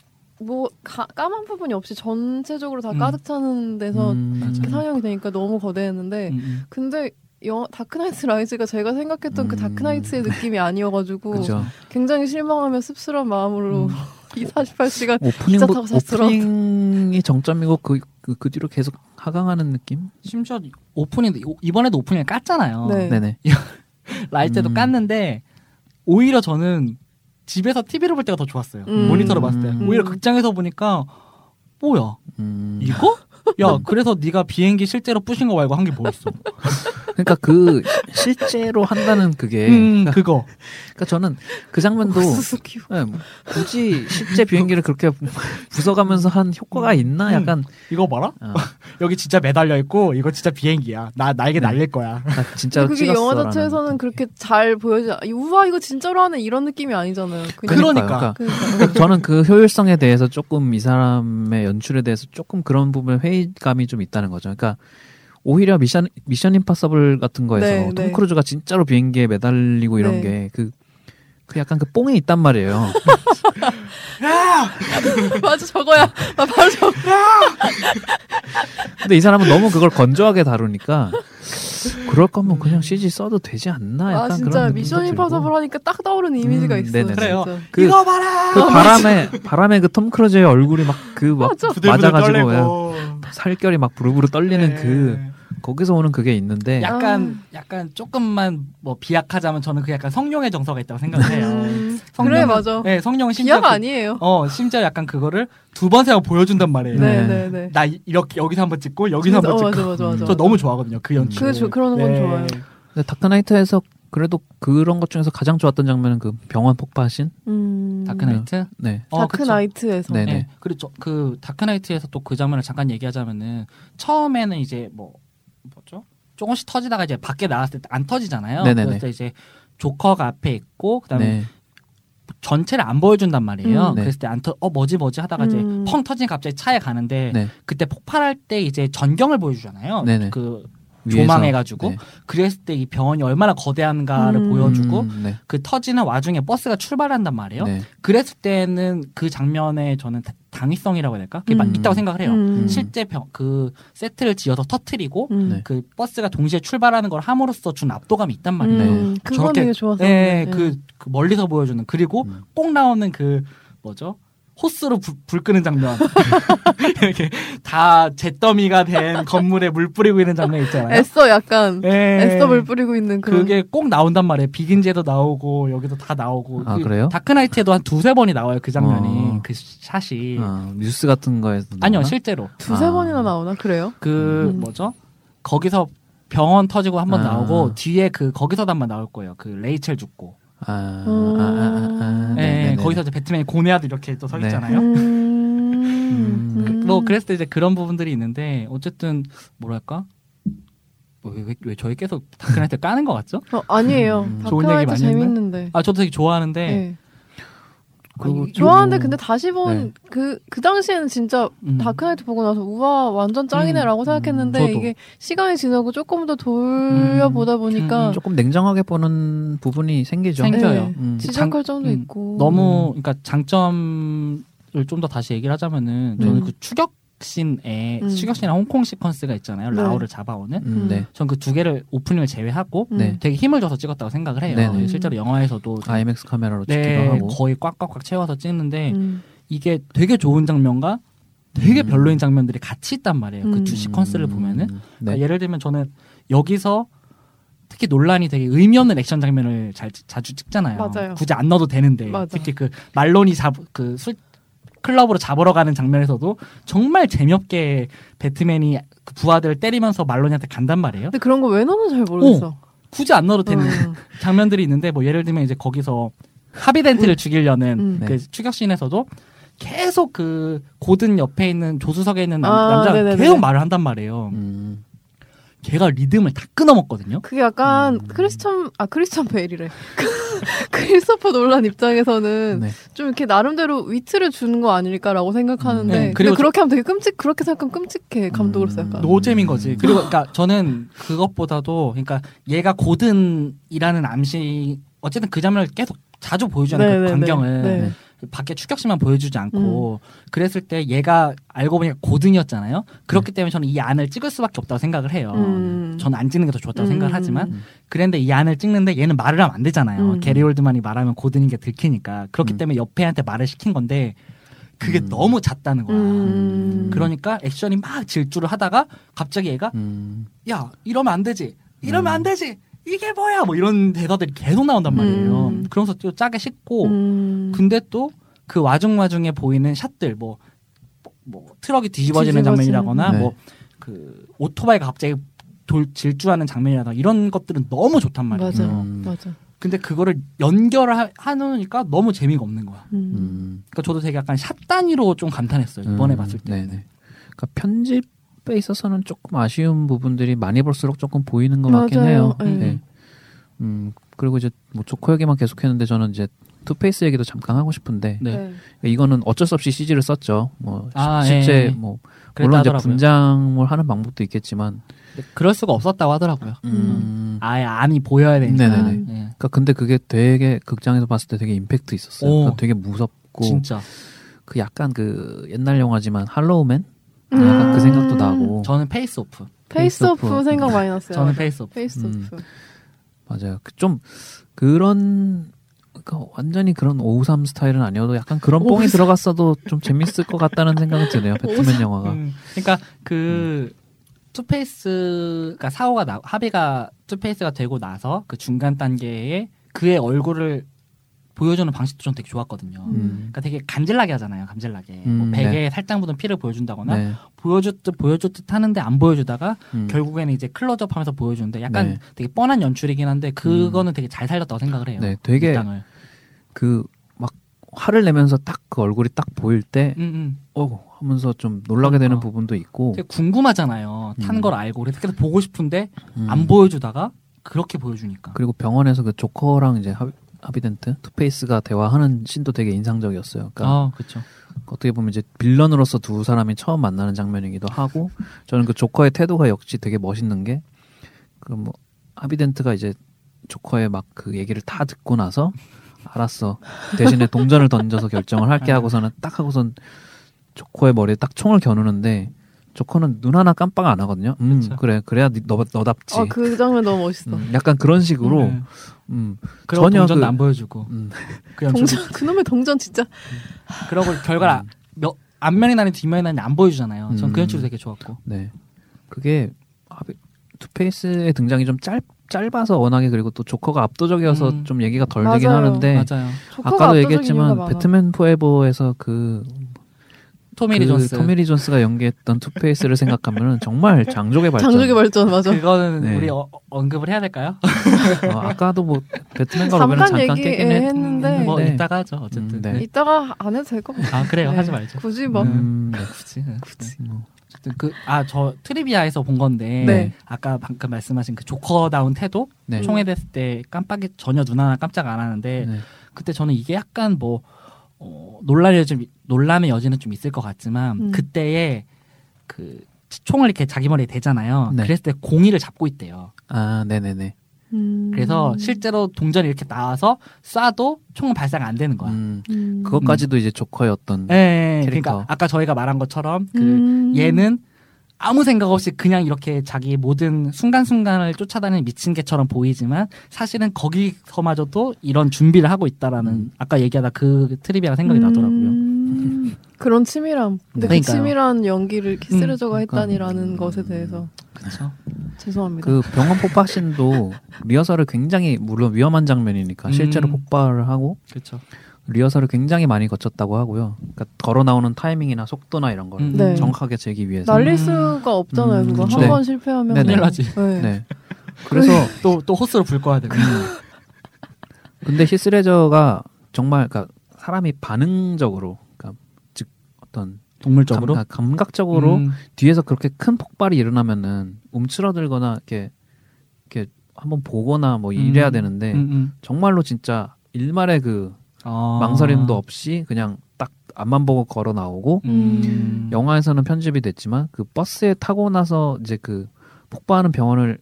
뭐 까만 부분이 없이 전체적으로 다 음. 가득 차는 데서 음, 이렇게 상영이 되니까 너무 거대했는데 음, 근데 영화 다크나이트 라이즈가 제가 생각했던 그 음. 다크나이트의 느낌이 아니어가지고. 굉장히 실망하며 씁쓸한 마음으로 음. 이 48시간 오프닝 기차 타고 샀더라. 오프닝이 정점이고 그, 그, 그 뒤로 계속 하강하는 느낌? 심지어 오프닝 이번에도 오프닝을 깠잖아요. 네. 네네. 라이트도 음. 깠는데 오히려 저는 집에서 TV로 볼 때가 더 좋았어요. 음. 모니터로 봤을 때. 음. 오히려 극장에서 보니까 뭐야 음. 이거? 야 그래서 네가 비행기 실제로 부신 거 말고 한 게뭐 있어? 그러니까 그 실제로 한다는 그게 음, 그러니까, 그거. 그러니까 저는 그 장면도 네, 뭐 굳이 실제 비행기를 그렇게 부숴가면서 한 효과가 있나? 약간 이거 봐라. 어, 여기 진짜 매달려 있고 이거 진짜 비행기야. 나 나에게 네. 날릴 거야. 나 진짜로 그게 찍었어. 영화 자체에서는 그렇게 잘 보여지 우와 이거 진짜로 하네 이런 느낌이 아니잖아요. 그냥 그러니까. 그러니까. 저는 그 효율성에 대해서 조금 이 사람의 연출에 대해서 조금 그런 부분에 회의 감이 좀 있다는 거죠. 그러니까 오히려 미션 미션 임파서블 같은 거에서 네, 톰 네. 크루즈가 진짜로 비행기에 매달리고 이런 네. 게그 그 약간 그 뽕이 있단 말이에요. 맞아 저거야. 나 바로 저거. 근데 이 사람은 너무 그걸 건조하게 다루니까 그럴 거면 그냥 CG 써도 되지 않나 약간 아 진짜 그런 미션 느낌도 임파서블. 하니까 딱 떠오르는 이미지가 음, 있어. 네네네. 그래요. 진짜. 그, 이거 봐라. 그 바람에 바람에 그 톰 크루즈의 얼굴이 막 그막 맞아. 맞아가지고 떨리고. 살결이 막 부르부르 떨리는 네. 그 거기서 오는 그게 있는데 약간 약간 조금만 뭐 비약하자면 저는 그 약간 성룡의 정서가 있다고 생각해요. 음, 성룡은- 그래 맞아. 네, 성룡은 심지어 기억 그- 아니에요. 어 심지어 약간 그거를 두 번 세고 보여준단 말이에요. 네. 네네네. 나 이- 이렇게 여기서 한번 찍고 여기서 한번 어, 찍고. 맞아 맞아 맞아. 저 너무 좋아하거든요 그 연출. 그 저- 그러는 건 좋아요. 근데 다크나이트에서 그래도 그런 것 중에서 가장 좋았던 장면은 그 병원 폭파신 음, 다크나이트. 네 어. 다크나이트에서. 네. 네. 그리고 저, 그 다크나이트에서 또 그 장면을 잠깐 얘기하자면은 처음에는 이제 뭐 뭐죠? 조금씩 터지다가 이제 밖에 나갔을 때 안 터지잖아요. 네네네. 그래서 이제 조커가 앞에 있고 그다음에 네. 전체를 안 보여준단 말이에요. 음, 네. 그랬을 때 안 터, 어 뭐지 뭐지 하다가 이제 음. 펑 터지니까 갑자기 차에 가는데 네. 그때 폭발할 때 이제 전경을 보여주잖아요. 네네. 그 위에서. 조망해가지고 네. 그랬을 때 이 병원이 얼마나 거대한가를 음. 보여주고 음, 네. 그 터지는 와중에 버스가 출발한단 말이에요. 네. 그랬을 때는 그 장면에 저는 다- 당위성이라고 해야 될까? 그게 막 음. 있다고 생각을 해요. 음. 실제 병, 그 세트를 지어서 터트리고 음. 네. 그 버스가 동시에 출발하는 걸 함으로써 준 압도감이 있단 말이에요. 음, 그건 저렇게- 되게 좋아서. 네, 그, 그 멀리서 보여주는 그리고 음. 꼭 나오는 그 뭐죠? 호스로 불, 불 끄는 장면 이렇게 다 잿더미가 된 건물에 물 뿌리고 있는 장면 있잖아요. 애써 약간 네. 애써 물 뿌리고 있는 그런. 그게 꼭 나온단 말이에요. 비긴즈에도 나오고 여기도 다 나오고. 아, 그 그래요? 다크나이트에도 한 두세 번이 나와요. 그 장면이. 어. 그 샷이. 아, 뉴스 같은 거에서 아니요, 나오나? 실제로. 두세 아. 번이나 나오나 그래요? 그 음. 뭐죠? 거기서 병원 터지고 한번 아. 나오고 뒤에 그 거기서도 한번 나올 거예요. 그 레이첼 죽고. 아, 음. 아, 아, 아, 아, 예, 네네네. 거기서 이제 배트맨이 고뇌하고 이렇게 또 서 네. 있잖아요. 음. 음. 그- 뭐 그랬을 때 이제 그런 부분들이 있는데 어쨌든 뭐랄까? 뭐 왜, 왜, 왜 저희 계속 다크나이트 까는 것 같죠? 어, 아니에요. 음. 좋은 얘기 다크나이트 많이? 재밌는데. 아 저도 되게 좋아하는데 네. 아니, 좋아하는데 뭐- 근데 다시 본그그 당시에는 진짜 음. 다크나이트 보고 나서 우와 완전 짱이네라고 음, 생각했는데 저도. 이게 시간이 지나고 조금 더 돌려보다 보니까 음, 조금 냉정하게 보는 부분이 생기죠. 생겨요. 네. 음. 지적할 점도 음, 있고 너무 그러니까 장점을 좀 더 다시 얘기를 하자면은 저는 음. 그 추격 신에 음. 추격신이랑 홍콩 시퀀스가 있잖아요. 네. 라오를 잡아오는. 음, 네. 전그 두 개를 오프닝을 제외하고 음. 네. 되게 힘을 줘서 찍었다고 생각을 해요. 네네. 실제로 영화에서도 IMAX 카메라로 찍기도 네, 하고. 거의 꽉꽉꽉 채워서 찍는데 음. 이게 되게 좋은 장면과 되게 음. 별로인 장면들이 같이 있단 말이에요. 그 음. 두 시퀀스를 보면은 네. 그러니까 예를 들면 저는 여기서 특히 논란이 되게 의미 없는 액션 장면을 잘 자주 찍잖아요. 맞아요. 굳이 안 넣어도 되는데 맞아. 특히 그 말론이 잡그 술 클럽으로 잡으러 가는 장면에서도 정말 재미없게 배트맨이 그 부하들을 때리면서 말론이한테 간단 말이에요. 근데 그런 거 왜 넣는지 잘 모르겠어. 굳이 안 넣어도 되는 음. 장면들이 있는데 뭐 예를 들면 이제 거기서 하비덴트를 죽이려는 음. 네. 그 추격신에서도 계속 그 고든 옆에 있는 조수석에 있는 남, 아, 남자가 네네네. 계속 말을 한단 말이에요. 음. 걔가 리듬을 다 끊어먹거든요. 그게 약간 음. 크리스천 아 크리스천 베일이래. 크리스토퍼 놀란 입장에서는 네. 좀 이렇게 나름대로 위트를 주는 거 아닐까라고 생각하는데 음. 네, 그리고 그렇게 하면 되게 끔찍 그렇게 생각하면 끔찍해 감독으로서 음. 약간. 노잼인 거지. 그리고 그러니까 저는 그것보다도 그러니까 얘가 고든이라는 암시 어쨌든 그 장면을 계속 자주 보여주는 그 네네네. 광경을 네. 밖에 추격신만 보여주지 않고 그랬을 때 얘가 알고 보니까 고든이었잖아요. 그렇기 때문에 저는 이 안을 찍을 수밖에 없다고 생각을 해요. 음. 저는 안 찍는 게 더 좋다고 음. 생각을 하지만 음. 그랬는데 이 안을 찍는데 얘는 말을 하면 안 되잖아요. 음. 게리 올드만이 말하면 고든인 게 들키니까 그렇기 음. 때문에 옆에 한테 말을 시킨 건데 그게 음. 너무 잦다는 거야. 음. 그러니까 액션이 막 질주를 하다가 갑자기 얘가 음. 야 이러면 안 되지 이러면 음. 안 되지 이게 뭐야 뭐 이런 대사들이 계속 나온단 말이에요. 음. 그러면서 또 짜게 식고 음. 근데 또 그 와중 와중에 보이는 샷들 뭐, 뭐 트럭이 뒤집어지는 뒤집어지는. 장면이라거나 네. 뭐그 오토바이가 갑자기 돌 질주하는 장면이라거나 이런 것들은 너무 좋단 말이에요. 맞아 음. 맞아. 근데 그거를 연결을 하- 하니까 너무 재미가 없는 거야. 음. 음. 그러니까 저도 되게 약간 샷 단위로 좀 감탄했어요 이번에 음. 봤을 때. 네네. 그러니까 편집 에 있어서는 조금 아쉬운 부분들이 많이 볼수록 조금 보이는 것 맞아요. 같긴 해요. 네. 네. 음 그리고 이제 뭐 조커 얘기만 계속했는데 저는 이제 투페이스 얘기도 잠깐 하고 싶은데 네. 이거는 어쩔 수 없이 CG를 썼죠. 뭐 시- 아, 실제 예. 뭐 물론 이제 하더라고요. 분장을 하는 방법도 있겠지만 근데 그럴 수가 없었다고 하더라고요. 음. 아예 안이 보여야 되니까. 네네네. 예. 그러니까 근데 그게 되게 극장에서 봤을 때 되게 임팩트 있었어요. 오. 그러니까 되게 무섭고 진짜. 그 약간 그 옛날 영화지만 할로우맨 약간 그 생각도 음. 나고 저는 페이스 오프. 페이스 오프 페이스 오프. 생각 많이 났어요. 저는 페이스 오프. 페이스 음. 오프. 맞아요. 그좀 그런 그러니까 완전히 그런 553 스타일은 아니어도 약간 그런 뽕이 553. 들어갔어도 좀 재밌을 것 같다는 생각이 드네요. 배트맨 영화가. 음, 그러니까 그 투페이스가 사고가 나 하비가 투페이스가 되고 나서 그 중간 단계에 그의 얼굴을 보여주는 방식도 좀 되게 좋았거든요. 음. 그러니까 되게 감질나게 하잖아요. 감질나게 음, 뭐 베개에 네. 살짝 묻은 피를 보여준다거나 네. 보여줄 듯 보여줄 듯 하는데 안 보여주다가 음. 결국에는 이제 클로즈업하면서 보여주는데 약간 네. 되게 뻔한 연출이긴 한데 그거는 되게 잘 살렸다고 생각을 해요. 네, 되게. 그 막 화를 내면서 딱 그 얼굴이 딱 보일 때 음, 음. 어 하면서 좀 놀라게 되는 그러니까. 부분도 있고 되게 궁금하잖아요. 탄 음. 걸 알고 그래서 계속 보고 싶은데 음. 안 보여주다가 그렇게 보여주니까. 그리고 병원에서 그 조커랑 이제 하비, 하비덴트 투페이스가 대화하는 신도 되게 인상적이었어요. 그러니까 아, 그렇죠. 어떻게 보면 이제 빌런으로서 두 사람이 처음 만나는 장면이기도 하고 저는 그 조커의 태도가 역시 되게 멋있는 게 그 뭐 하비덴트가 이제 조커의 막 그 얘기를 다 듣고 나서 알았어 대신에 동전을 던져서 결정을 할게 하고서는 딱 하고선 조커의 머리에 딱 총을 겨누는데 조커는 눈 하나 깜빡 안 하거든요. 음 그쵸. 그래 그래야 니- 너 너답지. 아, 그 장면 너무 멋있어. 음, 약간 그런 식으로 음. 음, 그리고 전혀 동전도 그- 안 보여주고 음, 그 연출 동전, 그놈의 동전 진짜. 그러고 결과 음. 몇 앞면이 나는 뒷면이 나는 안 보여주잖아요. 전그 음. 연출이 되게 좋았고. 네. 그게 하비- 투페이스의 등장이 좀 짧, 짧아서 워낙에 그리고 또 조커가 압도적이어서 음. 좀 얘기가 덜 되긴 맞아요. 하는데 맞아요. 조커가 아까도 얘기했지만. 배트맨 포에버에서 그, 토미리 그 존스. 토미리 존스가 연기했던 투페이스를 생각하면은 정말 장족의 발전. 장족의 발전 맞아. 그거는 네. 우리 어, 언급을 해야 될까요? 어, 아까도 뭐 배트맨과 로빈은 잠깐 잠깐 얘기 깨긴 했. 했는데 뭐 네. 이따가 하죠. 어쨌든. 음, 네. 네. 이따가 안 해도 될 것 같아. 아 그래요. 네. 하지 말죠. 굳이 뭐. 음, 네. 굳이. 네. 굳이. 뭐, 어쨌든 그아 저 트리비아에서 본 건데 네. 아까 방금 말씀하신 그 조커다운 태도 네. 총에 댔을 때 깜빡이 전혀 눈 하나 깜짝 안 하는데 네. 그때 저는 이게 약간 뭐 어, 논란의 좀 논란의 여지는 좀 있을 것 같지만 음. 그때에 그 총을 이렇게 자기 머리에 대잖아요. 네. 그랬을 때 공이를 잡고 있대요. 아, 네네네. 음. 그래서 실제로 동전이 이렇게 나와서 쏴도 총은 발사가 안 되는 거야. 음, 음. 그것까지도 이제 조커의 어떤 예, 캐릭터. 그러니까 아까 저희가 말한 것처럼 그 음. 얘는 아무 생각 없이 그냥 이렇게 자기 모든 순간순간을 쫓아다니는 미친 개처럼 보이지만 사실은 거기서마저도 이런 준비를 하고 있다라는 음. 아까 얘기하다 그 트리비아가 생각이 나더라고요. 음. 그런 치밀함. 근데 그. 치밀한 연기를 키스레저가 음, 했다니라는 그러니까. 것에 대해서 그렇죠. 죄송합니다. 그 병원 폭발신도 리허설을 굉장히 물론 위험한 장면이니까 실제로 음. 폭발을 하고 그렇죠. 리허설을 굉장히 많이 거쳤다고 하고요. 그러니까 걸어 나오는 타이밍이나 속도나 이런 걸 음. 네. 정확하게 재기 위해서. 날릴 음. 수가 없잖아요. 음, 그거 그쵸. 한번 네. 실패하면. 큰일 나지. 네. 네. 그래서 또또 호스로 불 거야 되고. 근데 히스레저가 정말 그러니까 사람이 반응적으로 그러니까 즉 어떤 동물적으로 감, 감각적으로 음, 뒤에서 그렇게 큰 폭발이 일어나면은 움츠러들거나 이렇게 이렇게 한번 보거나 뭐 이래야 음. 되는데 음, 음. 정말로 진짜 일말의 그 아. 망설임도 없이 그냥 딱 앞만 보고 걸어 나오고 음. 영화에서는 편집이 됐지만 그 버스에 타고 나서 이제 그 폭파하는 병원을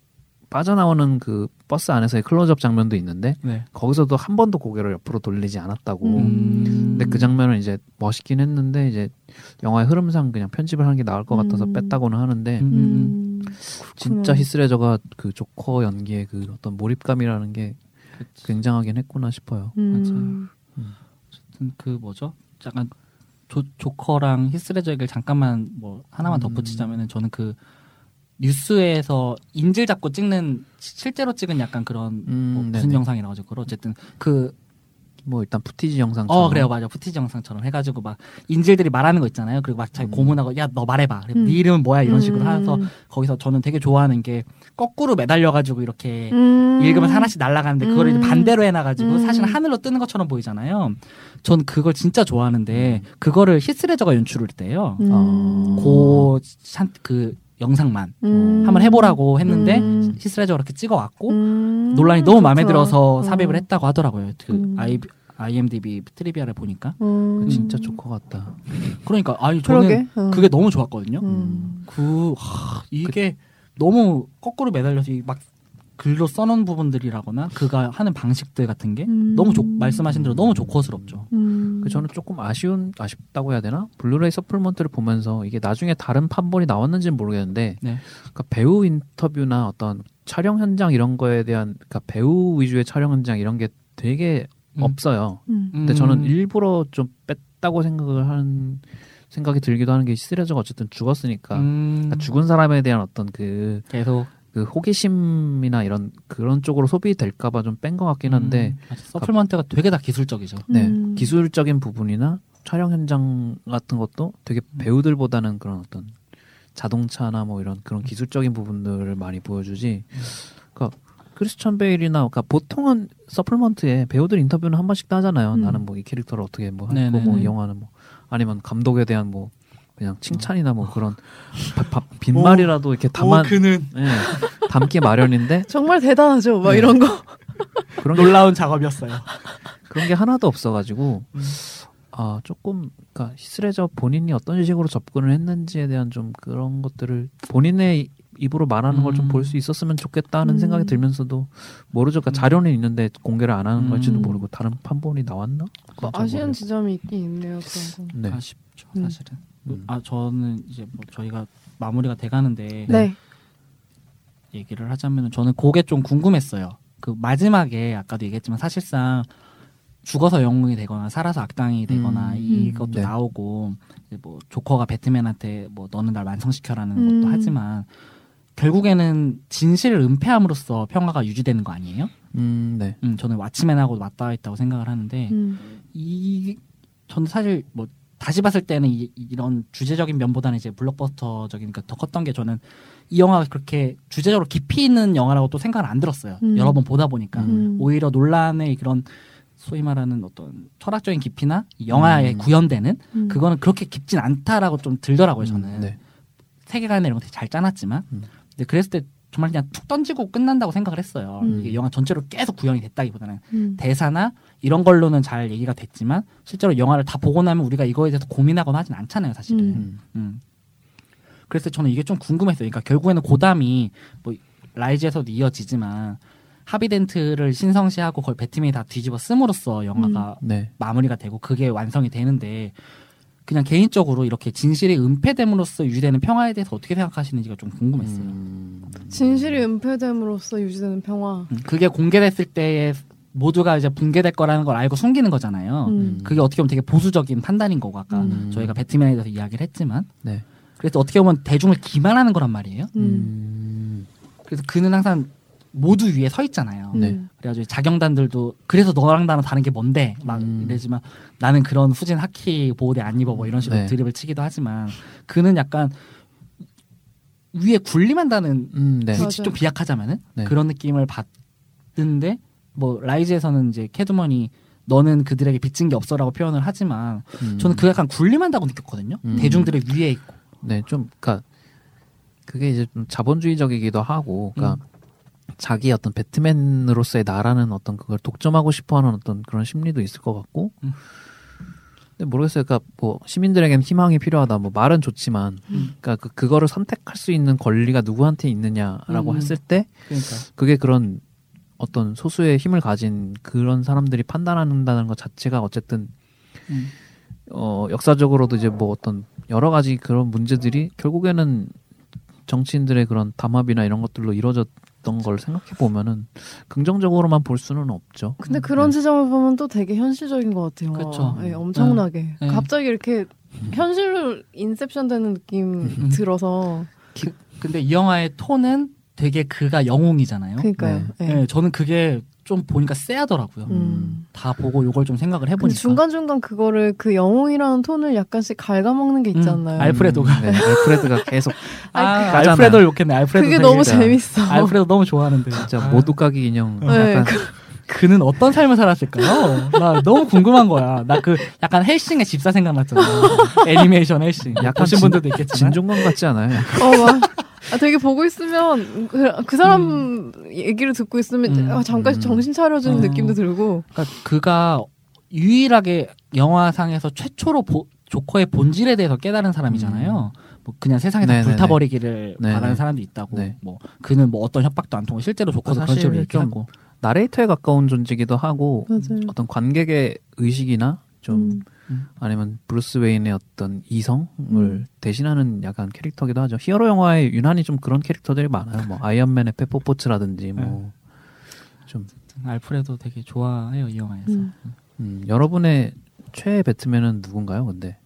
빠져나오는 그 버스 안에서의 클로즈업 장면도 있는데 네. 거기서도 한 번도 고개를 옆으로 돌리지 않았다고. 음. 근데 그 장면은 이제 멋있긴 했는데 이제 영화의 흐름상 그냥 편집을 하는 게 나을 것 같아서 음. 뺐다고는 하는데 음. 음. 진짜. 히스레저가 그 조커 연기의 그 어떤 몰입감이라는 게 굉장하긴 했구나 싶어요. 음. 어 쨌든 그 뭐죠? 약간 조, 조커랑 히스레저 얘기를 잠깐만 뭐 하나만 음. 덧붙이자면은 저는 그 뉴스에서 인질 잡고 찍는 시- 실제로 찍은 약간 그런 음, 뭐 무슨 네네. 영상이라고 하죠. 그걸 어쨌든 그 뭐 일단 footage 영상처럼. 어 그래요 맞아 footage 영상처럼 해가지고 막 인질들이 말하는 거 있잖아요. 그리고 막 자기 음. 고문하고 야 너 말해봐. 음. 네 이름은 뭐야 이런 식으로 음. 하면서 거기서 저는 되게 좋아하는 게 거꾸로 매달려가지고 이렇게 음. 읽으면 하나씩 날아가는데 그걸 이제 음. 반대로 해놔가지고 음. 사실은 하늘로 뜨는 것처럼 보이잖아요. 전 그걸 진짜 좋아하는데 음. 그거를 히스레저가 연출을 했대요. 음. 어. 고, 산- 그 영상만 음. 한번 해보라고 했는데 음. 히스레저가 그렇게 찍어왔고 음. 놀란이 너무 마음에 그렇구나. 들어서 음. 삽입을 했다고 하더라고요. 그 음. 아이, IMDb trivia를 보니까. 음. 진짜 조커 같다. 그러니까 아니 저는 그러게. 음. 그게 너무 좋았거든요. 음. 그 하, 이게 너무 거꾸로 매달려서 이막 글로 써놓은 부분들이라거나 그가 하는 방식들 같은 게 음. 너무 조, 말씀하신 대로 너무 조커스럽죠. 음. 그 저는 조금 아쉬운 아쉽다고 해야 되나 블루레이 supplement를 보면서 이게 나중에 다른 판본이 나왔는지는 모르겠는데 네. 그러니까 배우 인터뷰나 어떤 촬영 현장 이런 거에 대한 그러니까 배우 위주의 촬영 현장 이런 게 되게 음. 없어요. 음. 근데 저는 일부러 좀 뺐다고 생각을 하는 생각이 들기도 하는 게 시리즈가 어쨌든 죽었으니까 음, 그러니까 죽은 사람에 대한 어떤 그, 계속 그 호기심이나 이런 그런 쪽으로 소비될까봐 좀 뺀 것 같긴 한데 음. 서플먼트가 되게 다 기술적이죠. 네 음. 기술적인 부분이나 촬영 현장 같은 것도 되게 음. 배우들보다는 그런 어떤 자동차나 뭐 이런 그런 기술적인 부분들을 많이 보여주지. 그러니까 크리스천 베일이나 그러니까 보통은 서플먼트에 배우들 인터뷰는 한 번씩 하잖아요. 음. 나는 뭐 이 캐릭터를 어떻게 뭐 하고 네네네. 뭐이 영화는 뭐 아니면 감독에 대한 뭐 그냥 칭찬이나 뭐 그런 바- 바- 오. 빈말이라도 이렇게 담아 그는 예, 담기 마련인데 정말 대단하죠. 막 네. 이런 거. 그런 게 놀라운 작업이었어요. 그런 게 하나도 없어가지고 음. 아 조금 그러니까 히스레저 본인이 어떤 식으로 접근을 했는지에 대한 좀 그런 것들을 본인의 입으로 말하는 걸좀 음. 볼수 있었으면 좋겠다는 음. 생각이 들면서도 모르죠. 그러니까 음. 자료는 있는데 공개를 안 하는 걸지도 음. 모르고 다른 판본이 나왔나? 잘 아쉬운. 지점이 있긴 있네요. 그런 거. 네. 아쉽죠, 음. 사실은. 음. 아 저는 이제 뭐 저희가 마무리가 돼가는데 네. 얘기를 하자면 저는 그게 좀 궁금했어요. 그 마지막에 아까도 얘기했지만 사실상 죽어서 영웅이 되거나 살아서 악당이 되거나 음. 이것도 네. 나오고 뭐 조커가 배트맨한테 뭐 너는 날 완성시켜라는 음. 것도 하지만 결국에는 진실을 은폐함으로써 평화가 유지되는 거 아니에요? 음, 네. 음, 저는 왓츠맨하고 맞닿아 있다고 생각을 하는데 음. 이 저는 사실 뭐 다시 봤을 때는 이, 런 주제적인 면보다는 이제 블록버스터적인 그더 컸던 게 저는 이 영화가 그렇게 주제적으로 깊이 있는 영화라고 또 생각을 안 들었어요. 음. 여러 번 보다 보니까 음. 오히려 논란의 그런 소위 말하는 어떤 철학적인 깊이나 이 영화에 음. 구현되는 음. 그거는 그렇게 깊진 않다라고 좀 들더라고요. 저는 음, 네. 세계관이나 이런 거 되게 잘 짜놨지만 음. 근데 그랬을 때 정말 그냥 툭 던지고 끝난다고 생각을 했어요. 음. 이게 영화 전체로 계속 구현이 됐다기보다는 음. 대사나 이런 걸로는 잘 얘기가 됐지만 실제로 영화를 다 보고 나면 우리가 이거에 대해서 고민하거나 하진 않잖아요, 사실은. 음. 음. 음. 그래서 저는 이게 좀 궁금했어요. 그러니까 결국에는 고담이 뭐 라이즈에서도 이어지지만 하비덴트를 신성시하고 그걸 배트맨이 다 뒤집어 씀으로써 영화가 네. 마무리가 되고 그게 완성이 되는데 그냥 개인적으로 이렇게 진실이 은폐됨으로써 유지되는 평화에 대해서 어떻게 생각하시는지가 좀 궁금했어요. 음, 진실이 은폐됨으로써 유지되는 평화. 음, 그게 공개됐을 때에 모두가 이제 붕괴될 거라는 걸 알고 숨기는 거잖아요. 음. 그게 어떻게 보면 되게 보수적인 판단인 거고 아까 음. 저희가 배트맨에 대해서 이야기를 했지만 네. 그래서 어떻게 보면 대중을 기만하는 거란 말이에요. 음. 음. 그래서 그는 항상 모두 위에 서 있잖아요. 네. 음. 그래가지고 자경단들도 그래서 너랑 나랑 다른 게 뭔데 막 음. 이러지만 나는 그런 후진 하키 보호대 안 입어 뭐 이런 식으로 네. 드립을 치기도 하지만 그는 약간 위에 군림한다는 음, 네. 맞아요. 굳이 좀 비약하자면은 네. 그런 느낌을 받는데 뭐 라이즈에서는 이제 캐드먼이 너는 그들에게 빚진 게 없어라고 표현을 하지만 음. 저는 그 약간 군림한다고 느꼈거든요. 음. 대중들의 위에 있고. 네, 좀, 그니까, 그게 이제 좀 자본주의적이기도 하고, 그니까, 음. 자기 어떤 배트맨으로서의 나라는 어떤 그걸 독점하고 싶어 하는 어떤 그런 심리도 있을 것 같고, 음. 근데 모르겠어요. 그니까, 뭐, 시민들에겐 희망이 필요하다. 뭐, 말은 좋지만, 음. 그니까, 그, 그거를 선택할 수 있는 권리가 누구한테 있느냐라고 음. 했을 때, 그러니까 그게 그런 어떤 소수의 힘을 가진 그런 사람들이 판단한다는 것 자체가 어쨌든, 음. 어, 역사적으로도 이제 뭐 어떤 여러 가지 그런 문제들이 결국에는 정치인들의 그런 담합이나 이런 것들로 이루어졌 던 걸 생각해 보면은 긍정적으로만 볼 수는 없죠. 근데 그런 네. 지점을 보면 또 되게 현실적인 것 같아요. 그쵸. 예, 엄청나게. 네. 갑자기 이렇게 현실로 인셉션 되는 느낌 음. 들어서. 그, 근데 이 영화의 톤은 되게 그가 영웅이잖아요. 그러니까요. 예. 네, 저는 그게 좀 보니까 쎄하더라고요. 음. 다 보고 요걸 좀 생각을 해보니까. 중간 중간 그거를 그 영웅이라는 톤을 약간씩 갉아먹는 게 있잖아요. 음, 알프레도가. 네, 알프레드가 계속 아, 까잖아. 알프레도를 욕했네. 알프레도 그게 너무 진짜. 재밌어. 알프레도 너무 좋아하는데. 진짜 아, 모두 까기 인형 네, 약간 그 는 어떤 삶을 살았을까요? 나 너무 궁금한 거야. 나 그 약간 헬싱의 집사 생각났잖아. 애니메이션 헬싱. 약간 보신 진- 분들도 있겠지만. 진종관 같지 않아요? 어, 막. 아, 되게 보고 있으면 그, 그 사람 얘기를 듣고 있으면 음. 아, 잠깐 음. 정신 차려주는 어. 느낌도 들고. 그러니까 그가 유일하게 영화상에서 최초로 보- 조커의 본질에 대해서 깨달은 사람이잖아요. 뭐 그냥 세상에서 네네네. 불타버리기를 네네. 바라는 사람도 있다고. 네. 뭐 그는 뭐 어떤 협박도 안 통하고 실제로 조커도 그런 식으로 좀 얘기하고. 나레이터에 가까운 존재기도 하고 맞아요. 어떤 관객의 의식이나 좀 음. 아니면 브루스 웨인의 어떤 이성을 음. 대신하는 약간 캐릭터기도 하죠. 히어로 영화에 유난히 좀 그런 캐릭터들이 많아요. 뭐 아이언맨의 페퍼포츠라든지 뭐 좀 알프레드 되게 좋아해요 이 영화에서. 음. 음, 여러분의 최애 배트맨은 누군가요? 근데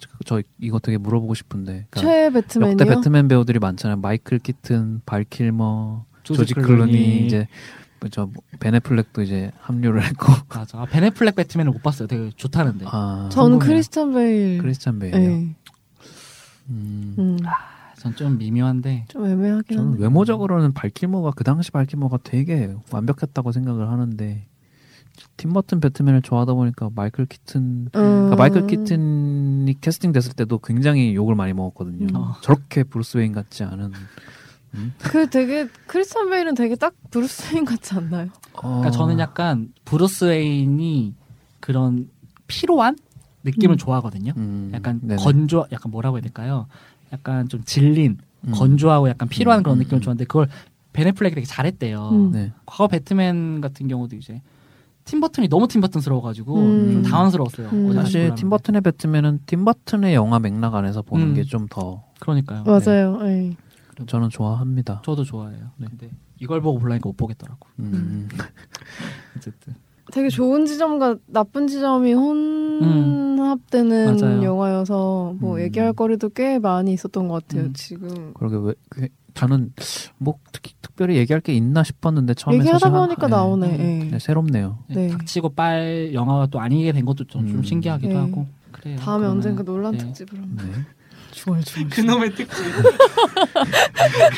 저- 저 이거 되게 물어보고 싶은데 그러니까 최애 배트맨이요? 역대 배트맨 배우들이 많잖아요. 마이클 키튼, 발 킬머, 조지 조지 클루니. 클루니 이제 저 베네플렉도 이제 합류를 했고 맞아. 아, 베네플렉 배트맨을 못 봤어요. 되게 좋다는데. 아 저는 궁금해요. 크리스찬 베일. 크리스찬 베일이요. 네. 음, 음. 전좀 미묘한데. 좀 애매하긴 저는 한데. 외모적으로는 발킬머가 그 당시 발킬머가 되게 완벽했다고 생각을 하는데 팀버튼 배트맨을 좋아하다 보니까 마이클 키튼 음. 그러니까 마이클 키튼이 캐스팅 됐을 때도 굉장히 욕을 많이 먹었거든요. 음. 어. 저렇게 브루스 웨인 같지 않은. 그 되게 크리스찬 베일은 되게 딱 브루스 웨인 같지 않나요? 그러니까 저는 약간 브루스 웨인이 그런 피로한 느낌을 음. 좋아하거든요. 음, 약간 네네. 건조, 약간 뭐라고 해야 될까요? 약간 좀 질린, 음. 건조하고 약간 피로한 음, 그런 음, 느낌을 음. 좋아하는데 그걸 베네플렉이 되게 잘했대요. 음. 네. 과거 배트맨 같은 경우도 이제 팀버튼이 너무 팀버튼스러워가지고 음. 좀 당황스러웠어요. 음. 사실. 팀버튼의 배트맨은 팀버튼의 영화 맥락 안에서 보는 음. 게좀 더 그러니까요. 맞아요. 네. 저는 좋아합니다. 저도 좋아해요. 네. 근데 이걸 보고 보려니까 못 보겠더라고. 음. 어쨌든 되게 좋은 지점과 나쁜 지점이 혼합되는 음. 영화여서 뭐 음. 얘기할 거리도 꽤 많이 있었던 것 같아요. 음. 지금 그러게 왜 그게 저는 뭐 특히 특별히 얘기할 게 있나 싶었는데 처음에 얘기하다 보니까 네. 나오네. 음. 예. 네, 새롭네요. 네. 닥치고 빨 영화가 또 아니게 된 것도 좀, 좀 음. 신기하기도 네. 하고 그래요. 다음에 그러면- 언젠가 논란 네. 특집을 한 번. 네. 주월 주월. 그놈의 특집.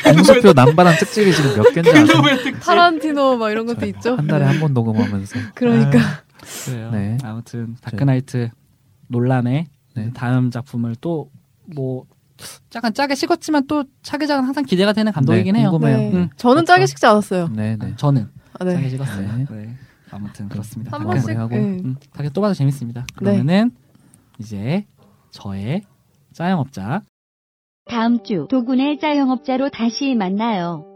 공수표 남바단 특집이 지금 몇 개인지? 그놈의 특집. 타란티노 막 이런 것도 있죠. 한 달에 한 번 녹음하면서 그러니까 그래요. 네. 아무튼 다크나이트 논란의 네. 다음 작품을 또 뭐 약간 짜게 식었지만 또 차기작은 항상 기대가 되는 감독이긴 네, 해요. 궁금해요. 네. 음. 저는 그렇죠. 짜게 식지 않았어요. 네, 네. 저는 아, 짜게 네. 식었어요. 네. 네. 아무튼 그렇습니다. 한 번씩 마무리하고. 예. 음, 다크 또 봐도 재밌습니다. 그러면은 이제 저의 짜영업자 다음 주 도군의 짜영업자로 다시 만나요.